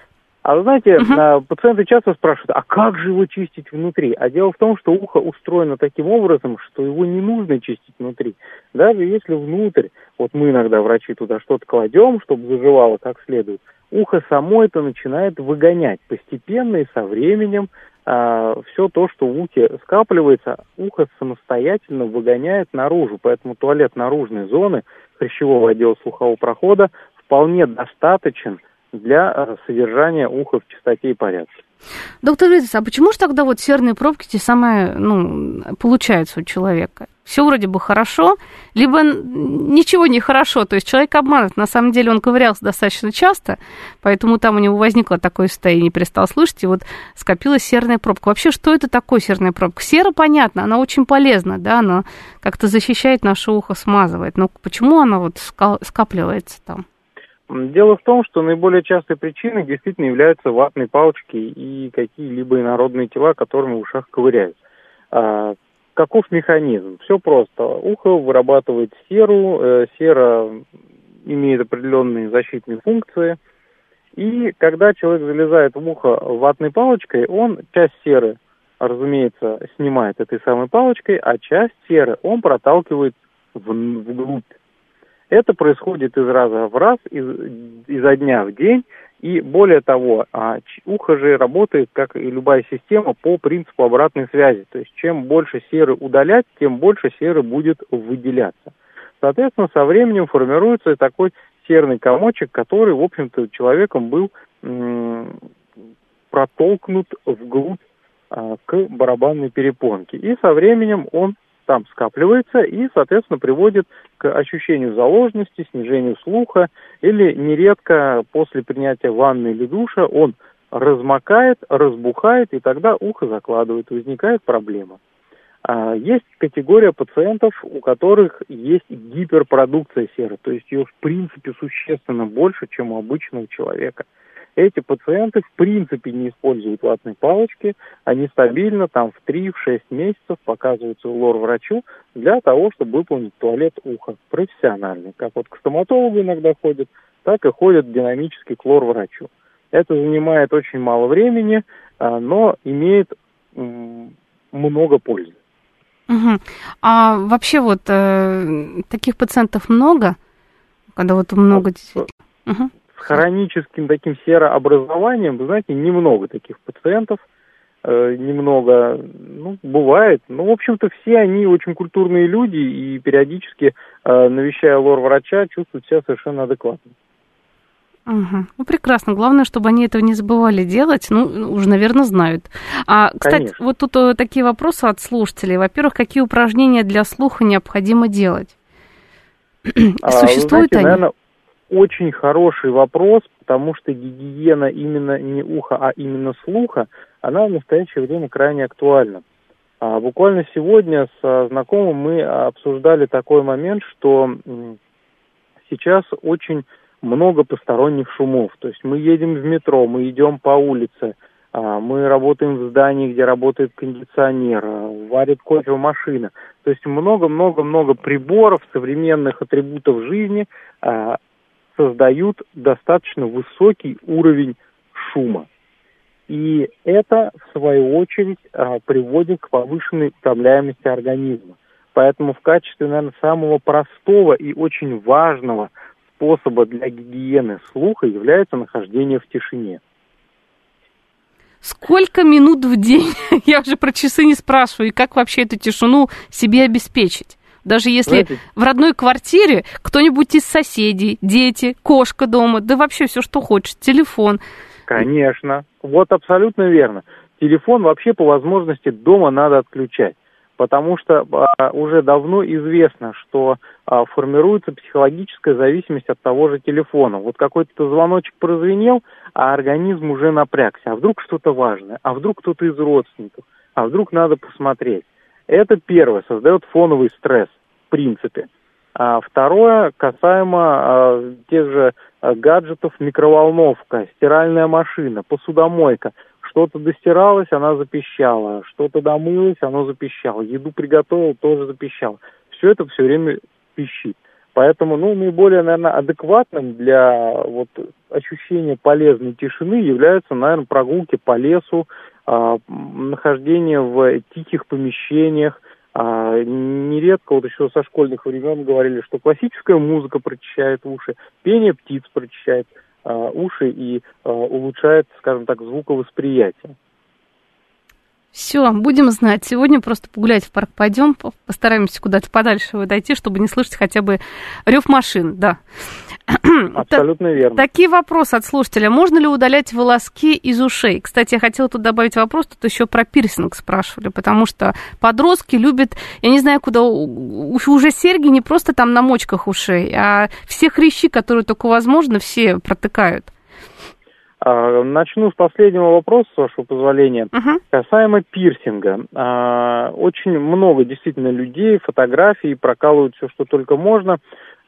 А вы знаете, угу. пациенты часто спрашивают, а как же его чистить внутри? А дело в том, что ухо устроено таким образом, что его не нужно чистить внутри. Даже если внутрь, вот мы иногда, врачи, туда что-то кладем, чтобы заживало как следует, ухо само это начинает выгонять постепенно и со временем а, все то, что в ухе скапливается, ухо самостоятельно выгоняет наружу. Поэтому туалет наружной зоны хрящевого отдела слухового прохода вполне достаточен для э, содержания уха в чистоте и порядке. Доктор Витас, а почему же тогда вот серные пробки те самые, ну, получаются у человека? Все вроде бы хорошо, либо ничего не хорошо, то есть человек обманут. На самом деле он ковырялся достаточно часто, поэтому там у него возникло такое состояние, перестал слышать, и вот скопилась серная пробка. Вообще, что это такое серная пробка? Сера, понятно, она очень полезна, да, она как-то защищает наше ухо, смазывает. Но почему она вот скапливается там? Дело в том, что наиболее частой причиной действительно являются ватные палочки и какие-либо инородные тела, которыми в ушах ковыряют. А, каков механизм? Все просто. Ухо вырабатывает серу, э, сера имеет определенные защитные функции. И когда человек залезает в ухо ватной палочкой, он часть серы, разумеется, снимает этой самой палочкой, а часть серы он проталкивает в, вглубь это происходит из раза в раз, из, изо дня в день, и более того, а, ухо же работает, как и любая система, по принципу обратной связи. То есть чем больше серы удалять, тем больше серы будет выделяться. Соответственно, со временем формируется такой серный комочек, который, в общем-то, человеком был м- протолкнут вглубь а, к барабанной перепонке. И со временем он там скапливается и, соответственно, приводит к ощущению заложенности, снижению слуха или нередко после принятия ванны или душа он размокает, разбухает, и тогда ухо закладывает, возникает проблема. А, есть категория пациентов, у которых есть гиперпродукция серы, то есть ее в принципе существенно больше, чем у обычного человека – эти пациенты в принципе не используют ватные палочки, они стабильно там в 3-6 месяцев показываются лор-врачу для того, чтобы выполнить туалет уха профессиональный. Как вот к стоматологу иногда ходят, так и ходят динамически к лор-врачу. Это занимает очень мало времени, а, но имеет много пользы. Угу. А вообще вот э, таких пациентов много, когда вот много действительно. Угу с хроническим таким серообразованием, вы знаете, немного таких пациентов, э, немного, ну, бывает. Ну, в общем-то, все они очень культурные люди и периодически, э, навещая лор-врача, чувствуют себя совершенно адекватно. Угу. Ну, прекрасно. Главное, чтобы они этого не забывали делать. Ну, уже, наверное, знают. А, кстати, Конечно. вот тут э, такие вопросы от слушателей. Во-первых, какие упражнения для слуха необходимо делать? А, Существуют знаете, они? Наверное, очень хороший вопрос, потому что гигиена именно не уха, а именно слуха, она в настоящее время крайне актуальна. А, буквально сегодня с а, знакомым мы обсуждали такой момент, что сейчас очень много посторонних шумов. То есть мы едем в метро, мы идем по улице, а, мы работаем в здании, где работает кондиционер, а, варит кофе машина. То есть много-много-много приборов, современных атрибутов жизни а, создают достаточно высокий уровень шума. И это, в свою очередь, а, приводит к повышенной утомляемости организма. Поэтому в качестве, наверное, самого простого и очень важного способа для гигиены слуха является нахождение в тишине. Сколько минут в день? Я уже про часы не спрашиваю. И как вообще эту тишину себе обеспечить? Даже если Знаете- в родной квартире кто-нибудь из соседей, дети, кошка дома, да вообще все, что хочешь, телефон. Конечно. Вот абсолютно верно. Телефон вообще по возможности дома надо отключать. Потому что а, уже давно известно, что а, формируется психологическая зависимость от того же телефона. Вот какой-то звоночек прозвенел, а организм уже напрягся. А вдруг что-то важное? А вдруг кто-то из родственников? А вдруг надо посмотреть? Это первое, создает фоновый стресс, в принципе. А второе, касаемо а, тех же а, гаджетов, микроволновка, стиральная машина, посудомойка. Что-то достиралось, она запищала. Что-то домылось, оно запищало. Еду приготовил, тоже запищало. Все это все время пищит. Поэтому, ну, наиболее, наверное, адекватным для вот ощущения полезной тишины являются, наверное, прогулки по лесу, нахождение в тихих помещениях. А, нередко, вот еще со школьных времен говорили, что классическая музыка прочищает уши, пение птиц прочищает а, уши и а, улучшает, скажем так, звуковосприятие. Все, будем знать. Сегодня просто погулять в парк пойдем, по- постараемся куда-то подальше дойти, чтобы не слышать хотя бы рев машин, да. Абсолютно верно. Такие вопросы от слушателя. Можно ли удалять волоски из ушей? Кстати, я хотела тут добавить вопрос, тут еще про пирсинг спрашивали, потому что подростки любят, я не знаю, куда, уже серьги не просто там на мочках ушей, а все хрящи, которые только возможно, все протыкают. А, Начну с последнего вопроса, с вашего позволения. Мгм. Касаемо пирсинга. А, Очень много действительно людей, фотографий, прокалывают все, что только можно.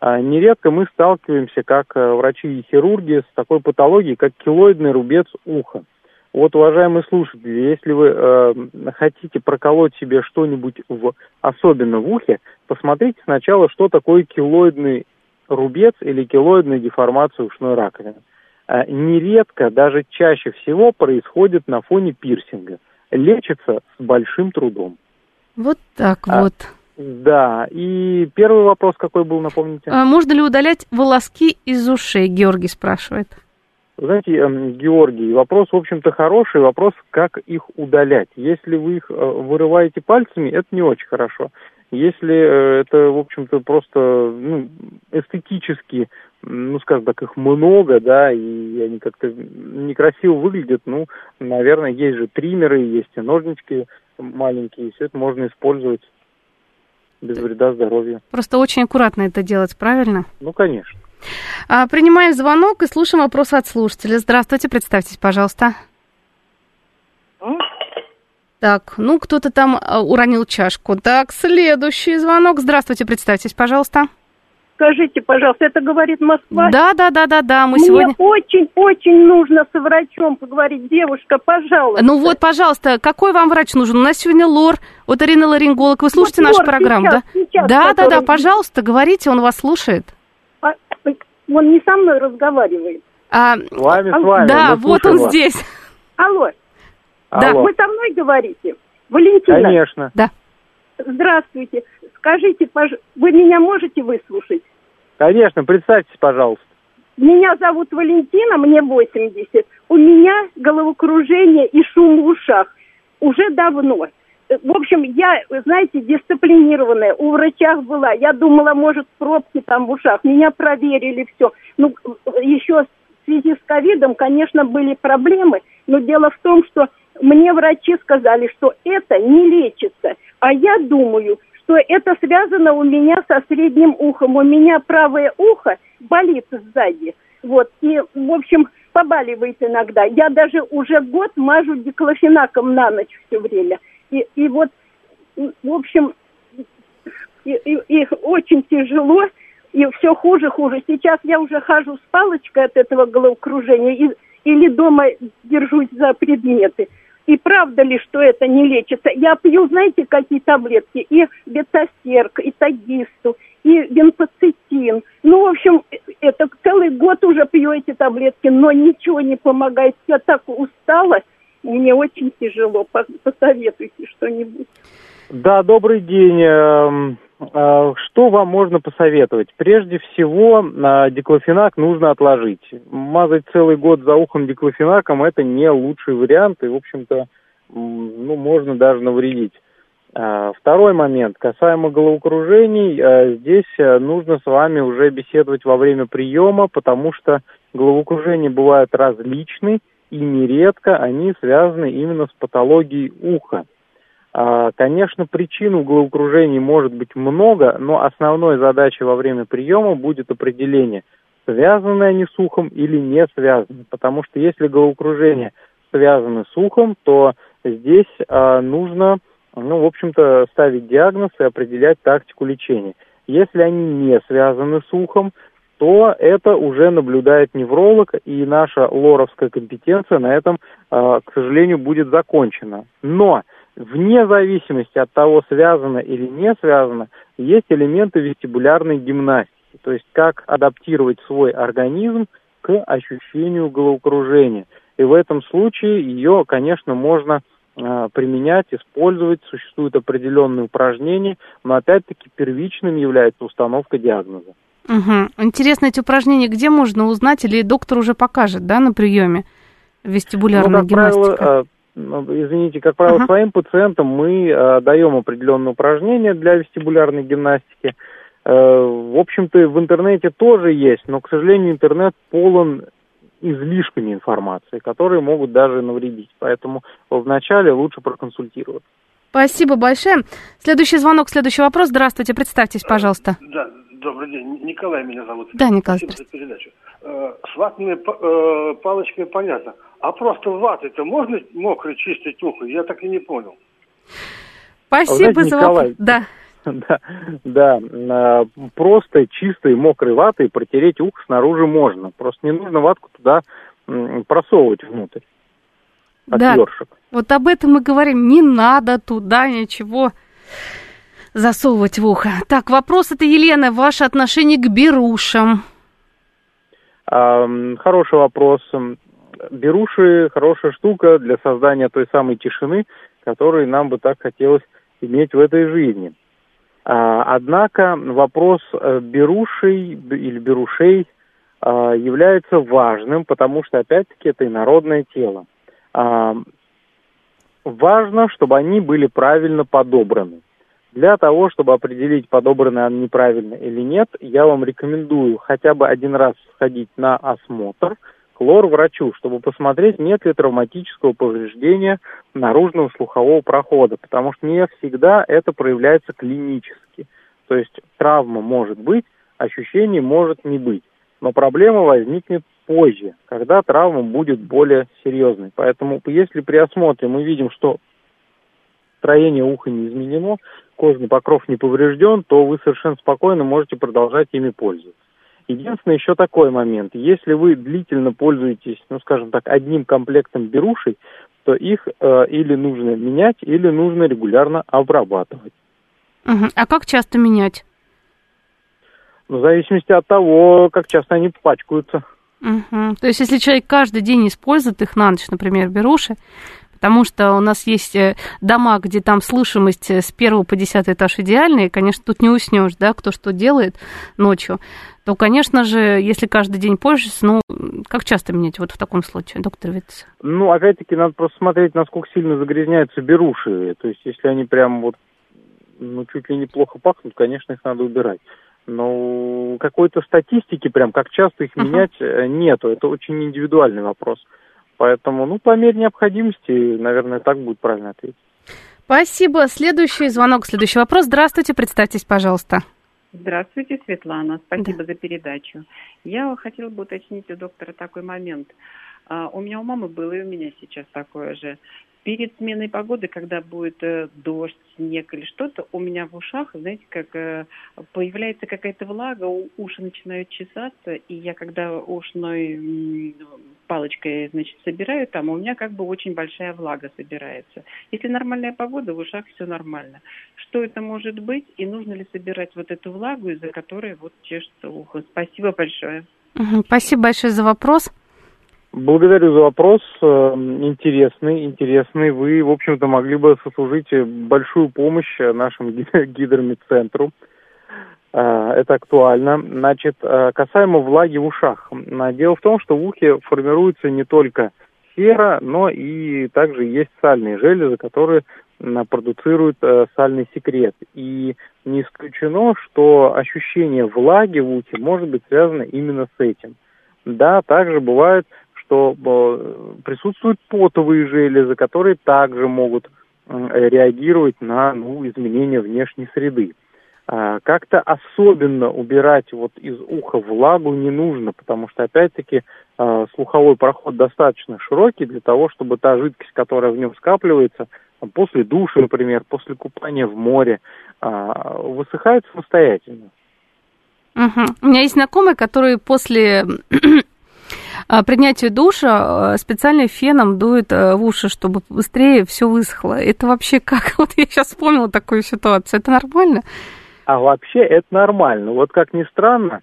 А, Нередко мы сталкиваемся, как э, врачи и хирурги, с такой патологией, как килоидный рубец уха. Вот, уважаемые слушатели, если вы э, хотите проколоть себе что-нибудь в, особенно в ухе, посмотрите сначала, что такое килоидный рубец или килоидная деформация ушной раковины. А, нередко, даже чаще всего происходит на фоне пирсинга. Лечится с большим трудом. Вот так А, вот. Да, и первый вопрос какой был, напомните? А Можно ли удалять волоски из ушей? Георгий спрашивает. Знаете, эм, Георгий, вопрос, в общем-то, хороший, вопрос, как их удалять. Если вы их э, вырываете пальцами, это не очень хорошо. Если э, это, в общем-то, просто ну, эстетически, ну, скажем так, их много, да, и они как-то некрасиво выглядят, ну, наверное, есть же триммеры, есть и ножнички маленькие, все это можно использовать без вреда здоровью. Просто очень аккуратно это делать, правильно? Ну, конечно. А, принимаем звонок и слушаем вопрос от слушателя. Здравствуйте, представьтесь, пожалуйста. Так, ну кто-то там а, уронил чашку. Так, следующий звонок. Здравствуйте, представьтесь, пожалуйста. Скажите, пожалуйста, это говорит Москва? Да, да, да, да, да. Мы Мне сегодня. очень-очень нужно с врачом поговорить. Девушка, пожалуйста. Ну вот, пожалуйста, какой вам врач нужен? У нас сегодня лор, вот Арина Ларинголог. Вы слушаете Вот нашу лор программу, сейчас, да? сейчас, да, да, да, который- пожалуйста, говорите, он вас слушает. А, он не со мной разговаривает. А, С вами, с вами. да, мы вот он вас. здесь. Алло, Да. Алло. вы со мной говорите? Валентина, Конечно. Да. здравствуйте. Скажите, пож- вы меня можете выслушать? Конечно, представьтесь, пожалуйста. Меня зовут Валентина, мне 80. У меня головокружение и шум в ушах. Уже давно. В общем, я, знаете, дисциплинированная. У врачах была. Я думала, может, пробки там в ушах. Меня проверили, все. Ну, еще в связи с ковидом, конечно, были проблемы. Но дело в том, что мне врачи сказали, что это не лечится. А я думаю, что это связано у меня со средним ухом. У меня правое ухо болит сзади. Вот. И, в общем, побаливает иногда. Я даже уже год мажу диклофенаком на ночь все время. И, и вот, в общем, и, и, и очень тяжело, и все хуже, хуже. Сейчас я уже хожу с палочкой от этого головокружения и, или дома держусь за предметы. И правда ли, что это не лечится? Я пью, знаете, какие таблетки? И бетасерк, и тагисту, и венпоцитин. Ну, в общем, это целый год уже пью эти таблетки, но ничего не помогает. Я так устала, мне очень тяжело. Посоветуйте что-нибудь. Да, добрый день. Э, что вам можно посоветовать? Прежде всего, э, диклофенак нужно отложить. Мазать целый год за ухом диклофенаком – это не лучший вариант, и, в общем-то, ну, можно даже навредить. Э, второй момент, касаемо головокружений, здесь нужно с вами уже беседовать во время приема, потому что головокружения бывают различны, и нередко они связаны именно с патологией уха. А, конечно, причин у головокружений может быть много, но основной задачей во время приема будет определение, связаны они с ухом или не связаны. Потому что если головокружение связаны с ухом, то здесь а, нужно, ну, в общем-то, ставить диагноз и определять тактику лечения. Если они не связаны с ухом, то это уже наблюдает невролог, и наша лоровская компетенция на этом, а, к сожалению, будет закончена. Но вне зависимости от того, связано или не связано, есть элементы вестибулярной гимнастики, то есть как адаптировать свой организм к ощущению головокружения. И в этом случае ее, конечно, можно э, применять, использовать, существуют определенные упражнения, но опять-таки первичным является установка диагноза. Угу. Интересно, эти упражнения где можно узнать, или доктор уже покажет, да, на приеме вестибулярная ну, гимнастика? Правило, извините, как правило, uh-huh. своим пациентам мы э, даем определенные упражнения для вестибулярной гимнастики. Э, в общем-то, в интернете тоже есть, но, к сожалению, интернет полон излишками информации, которые могут даже навредить. Поэтому вначале лучше проконсультироваться. Спасибо большое. Следующий звонок, следующий вопрос. Здравствуйте, представьтесь, пожалуйста. Да, добрый день. Николай меня зовут. Да, Николай. Спасибо за передачу. Э, с ватными э, палочками понятно. А просто ватой-то можно мокрый чистить ухо? Я так и не понял. Спасибо знаете, за вопрос. Да. Да, да, а, просто чистой мокрой ватой протереть ухо снаружи можно. Просто не нужно ватку туда просовывать внутрь. От да, ёршик. вот об этом мы говорим. Не надо туда ничего засовывать в ухо. Так, вопрос это Елена. Ваше отношение к берушам? Хороший вопрос. Беруши хорошая штука для создания той самой тишины, которой нам бы так хотелось иметь в этой жизни. А, однако вопрос э, берушей или берушей а, является важным, потому что, опять-таки, это инородное тело. А, важно, чтобы они были правильно подобраны. Для того, чтобы определить, подобраны они неправильно или нет, я вам рекомендую хотя бы один раз сходить на осмотр к лор-врачу, чтобы посмотреть, нет ли травматического повреждения наружного слухового прохода, потому что не всегда это проявляется клинически. То есть травма может быть, ощущений может не быть, но проблема возникнет позже, когда травма будет более серьезной. Поэтому если при осмотре мы видим, что строение уха не изменено, кожный покров не поврежден, то вы совершенно спокойно можете продолжать ими пользоваться. Единственное еще такой момент. Если вы длительно пользуетесь, ну, скажем так, одним комплектом берушей, то их э, или нужно менять, или нужно регулярно обрабатывать. Угу. А как часто менять? Ну, в зависимости от того, как часто они пачкаются. Угу. То есть, если человек каждый день использует их на ночь, например, беруши, Потому что у нас есть э, дома, где там слышимость э, с первого по десятый этаж идеальная, и, конечно, тут не уснешь, да, кто что делает ночью, то, конечно же, если каждый день пользуешься, ну, как часто менять вот в таком случае, доктор Витц? Ну, опять-таки, надо просто смотреть, насколько сильно загрязняются беруши. То есть, если они прям вот, ну, чуть ли неплохо пахнут, конечно, их надо убирать. Но какой-то статистики прям, как часто их менять, uh-huh. нету. Это очень индивидуальный вопрос. Поэтому, ну, по мере необходимости, наверное, так будет правильно ответить. Спасибо. Следующий звонок, следующий вопрос. Здравствуйте, представьтесь, пожалуйста. Здравствуйте, Светлана. Спасибо да. за передачу. Я хотела бы уточнить у доктора такой момент. А, у меня у мамы было, и у меня сейчас такое же. Перед сменой погоды, когда будет э, дождь, снег или что-то, у меня в ушах, знаете, как э, появляется какая-то влага, уши начинают чесаться, и я когда ушной палочкой, значит, собираю там, у меня как бы очень большая влага собирается. Если нормальная погода, в ушах все нормально. Что это может быть, и нужно ли собирать вот эту влагу, из-за которой вот чешется ухо? Спасибо большое. Спасибо большое за вопрос. Благодарю за вопрос. Э, интересный, интересный. Вы, в общем-то, могли бы сослужить большую помощь нашему гидромедцентру. Э, это актуально. Значит, э, касаемо влаги в ушах. Дело в том, что в ухе формируется не только сера, но и также есть сальные железы, которые продуцируют сальный секрет. И не исключено, что ощущение влаги в ухе может быть связано именно с этим. Да, также бывает, что э, присутствуют потовые железы, которые также могут реагировать на ну, изменения внешней среды. А, как-то особенно убирать вот из уха влагу не нужно, потому что, опять-таки, а, слуховой проход достаточно широкий для того, чтобы та жидкость, которая в нем скапливается, после душа, например, после купания в море, а, высыхает самостоятельно. Угу. У меня есть знакомый, который после принятию душа э, специально феном дует э, в уши, чтобы быстрее все высохло. Это вообще как? Вот я сейчас вспомнила такую ситуацию. Это нормально? А вообще это нормально. Вот как ни странно,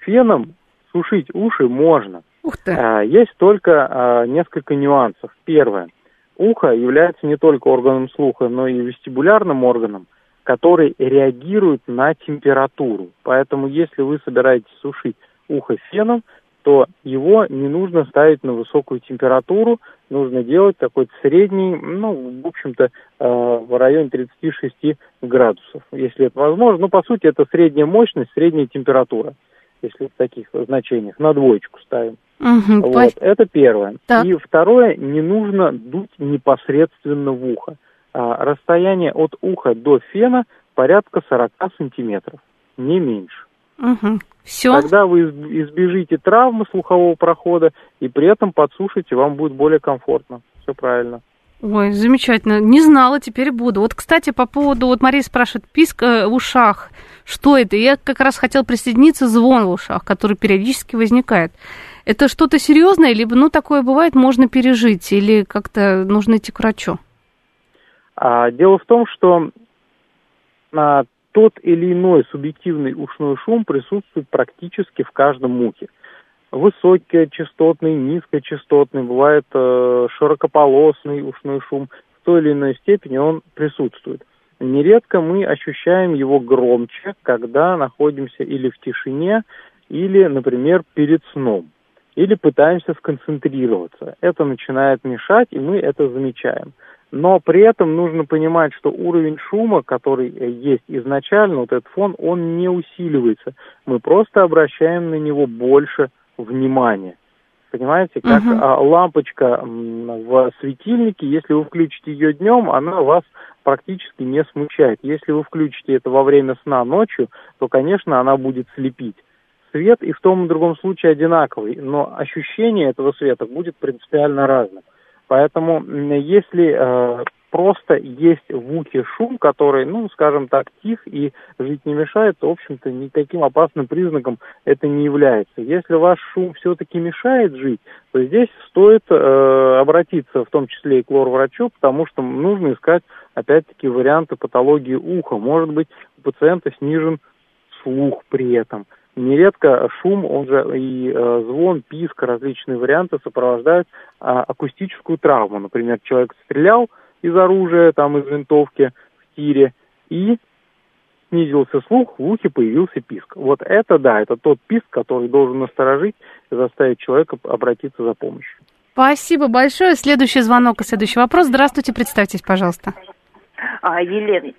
феном сушить уши можно. Ух ты. А, есть только а, несколько нюансов. Первое. Ухо является не только органом слуха, но и вестибулярным органом, который реагирует на температуру. Поэтому если вы собираетесь сушить ухо феном, то его не нужно ставить на высокую температуру, нужно делать такой средний, ну, в общем-то, э, в районе 36 градусов, если это возможно. Ну, по сути, это средняя мощность, средняя температура, если в таких значениях, на двоечку ставим. Угу, вот, это первое. Так. И второе, не нужно дуть непосредственно в ухо. А, расстояние от уха до фена порядка 40 сантиметров, не меньше. Угу. Все. Тогда вы избежите травмы слухового прохода и при этом подсушите, вам будет более комфортно. Все правильно. Ой, замечательно. Не знала, теперь буду. Вот, кстати, по поводу, вот Мария спрашивает, писк э, в ушах. Что это? Я как раз хотела присоединиться, звон в ушах, который периодически возникает. Это что-то серьезное, либо, ну, такое бывает, можно пережить, или как-то нужно идти к врачу? А, дело в том, что а, тот или иной субъективный ушной шум присутствует практически в каждом ухе. Высокочастотный, низкочастотный, бывает э, широкополосный ушной шум. В той или иной степени он присутствует. Нередко мы ощущаем его громче, когда находимся или в тишине, или, например, перед сном, или пытаемся сконцентрироваться. Это начинает мешать, и мы это замечаем. Но при этом нужно понимать, что уровень шума, который э, есть изначально, вот этот фон, он не усиливается. Мы просто обращаем на него больше внимания. Понимаете, как uh-huh. лампочка в светильнике, если вы включите ее днем, она вас практически не смущает. Если вы включите это во время сна ночью, то, конечно, она будет слепить. Свет и в том и другом случае одинаковый, но ощущение этого света будет принципиально разным. Поэтому если э, просто есть в ухе шум, который, ну, скажем так, тих и жить не мешает, то, в общем-то, никаким опасным признаком это не является. Если ваш шум все-таки мешает жить, то здесь стоит э, обратиться в том числе и к лор-врачу, потому что нужно искать, опять-таки, варианты патологии уха. Может быть, у пациента снижен слух при этом – Нередко шум, он же и э, звон, писк, различные варианты сопровождают э, акустическую травму. Например, человек стрелял из оружия, там из винтовки в тире, и снизился слух, в ухе появился писк. Вот это да, это тот писк, который должен насторожить и заставить человека обратиться за помощью. Спасибо большое. Следующий звонок и следующий вопрос. Здравствуйте, представьтесь, пожалуйста. А, Елена,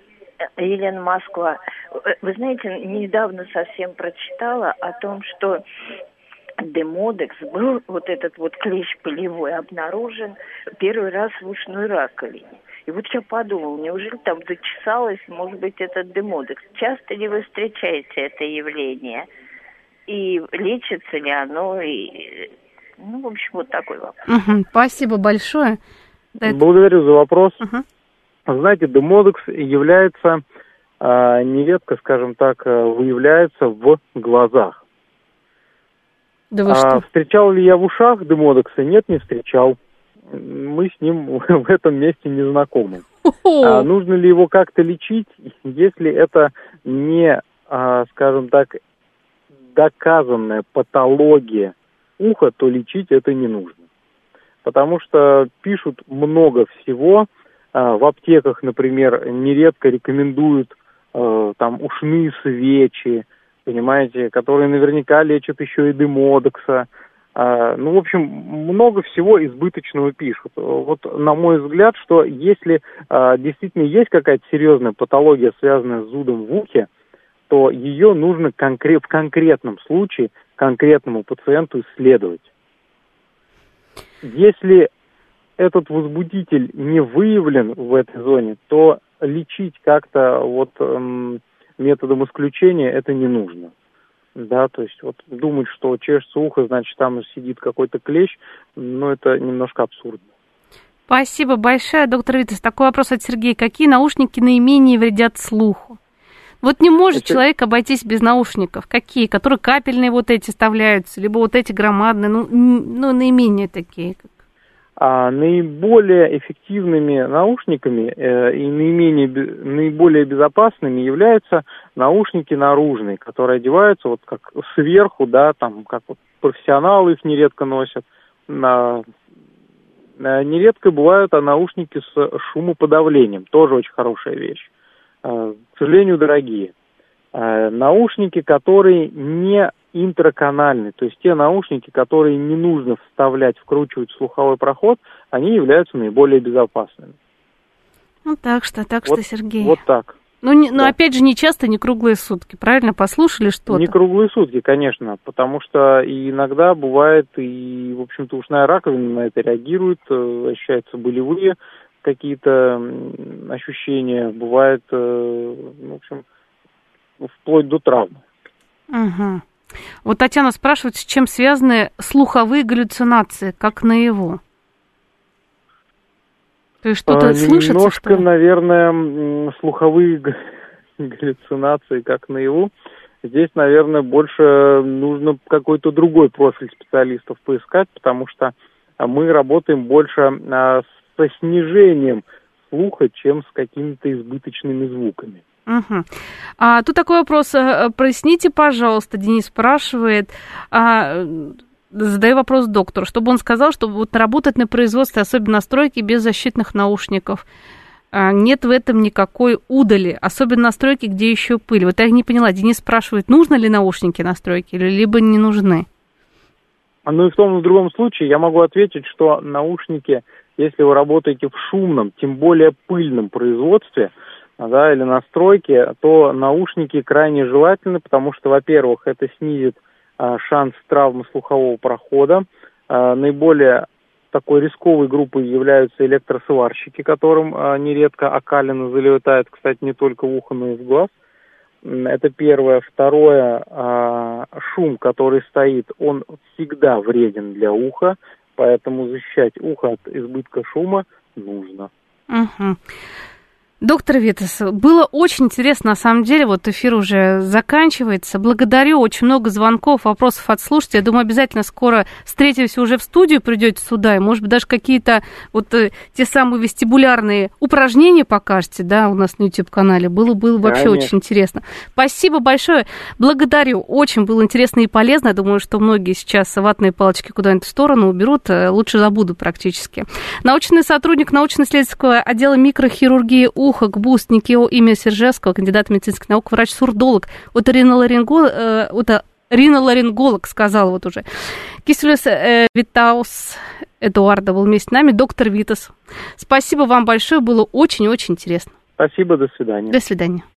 Елена Москва. Вы знаете, недавно совсем прочитала о том, что демодекс был, вот этот вот клещ полевой, обнаружен первый раз в ушной раковине. И вот я подумала, неужели там зачесалось, может быть, этот демодекс. Часто ли вы встречаете это явление? И лечится ли оно? И, ну, в общем, вот такой вопрос. Угу, спасибо большое. Да, Благодарю за вопрос. Угу. Знаете, демодекс является э, нередко, скажем так, выявляется в глазах. Да вы что? А, встречал ли я в ушах демодекса? Нет, не встречал. Мы с ним в этом месте не знакомы. А, нужно ли его как-то лечить, если это не, а, скажем так, доказанная патология уха, то лечить это не нужно. Потому что пишут много всего. А, в аптеках, например, нередко рекомендуют а, там ушные свечи, понимаете, которые наверняка лечат еще и демодекса. А, ну, в общем, много всего избыточного пишут. Вот, на мой взгляд, что если а, действительно есть какая-то серьезная патология, связанная с зудом в ухе, то ее нужно конкрет, в конкретном случае конкретному пациенту исследовать. Если этот возбудитель не выявлен в этой зоне, то лечить как-то вот эм, методом исключения это не нужно. Да, то есть вот думать, что чешется ухо, значит там сидит какой-то клещ, ну это немножко абсурдно. Спасибо большое, доктор Витас. Такой вопрос от Сергея. Какие наушники наименее вредят слуху? Вот не может Это... человек обойтись без наушников. Какие? Которые капельные вот эти вставляются, либо вот эти громадные, ну, ну наименее такие. А наиболее эффективными наушниками э, и наименее, наиболее безопасными являются наушники наружные, которые одеваются вот как сверху, да, там, как вот профессионалы их нередко носят. На, на, нередко бывают а наушники с шумоподавлением, тоже очень хорошая вещь. А, к сожалению, дорогие. А, наушники, которые не интраканальные, то есть те наушники, которые не нужно вставлять, вкручивать в слуховой проход, они являются наиболее безопасными. Ну так что, так вот, что, Сергей. Вот так. Ну, не, да. но опять же, не часто, не круглые сутки, правильно? Послушали что-то? Не круглые сутки, конечно, потому что иногда бывает, и, в общем-то, ушная раковина на это реагирует, э, ощущаются болевые какие-то ощущения, бывает, э, в общем, вплоть до травмы. Угу. Вот Татьяна спрашивает, с чем связаны слуховые галлюцинации, как наяву? То есть что-то а, слышится? Немножко, что наверное, слуховые галлюцинации, как наяву. Здесь, наверное, больше нужно какой-то другой профиль специалистов поискать, потому что мы работаем больше а, со снижением слуха, чем с какими-то избыточными звуками. Угу. А, тут такой вопрос. Э, проясните, пожалуйста, Денис спрашивает. А, задаю вопрос доктору, чтобы он сказал, что вот работать на производстве, особенно на стройке, без защитных наушников, а, нет в этом никакой удали, особенно на стройке, где еще пыль. Вот я не поняла, Денис спрашивает, нужно ли наушники на стройке, либо не нужны? Ну и в том и в другом случае я могу ответить, что наушники, если вы работаете в шумном, тем более пыльном производстве, да, или настройки, то наушники крайне желательны, потому что, во-первых, это снизит а, шанс травмы слухового прохода. А, наиболее такой рисковой группой являются электросварщики, которым а, нередко окалина залетает, кстати, не только в ухо, но и в глаз. Это первое. Второе, а, шум, который стоит, он всегда вреден для уха, поэтому защищать ухо от избытка шума нужно. Угу. Доктор Витас, было очень интересно, на самом деле, вот эфир уже заканчивается. Благодарю, очень много звонков, вопросов от слушателей. Я думаю, обязательно скоро встретимся уже в студию, придете сюда, и, может быть, даже какие-то вот э, те самые вестибулярные упражнения покажете, да, у нас на YouTube-канале. Было, было вообще Конечно. очень интересно. Спасибо большое, благодарю, очень было интересно и полезно. Я думаю, что многие сейчас ватные палочки куда-нибудь в сторону уберут, э, лучше забуду практически. Научный сотрудник научно-исследовательского отдела микрохирургии у уха, ГБУС, Никио имя Сержевского, кандидат медицинских наук, врач-сурдолог, оториноларинголог, э, риноларинголог сказал вот уже. Кисулес э, Витаус Эдуарда был вместе с нами, доктор Витас. Спасибо вам большое, было очень-очень интересно. Спасибо, до свидания. До свидания.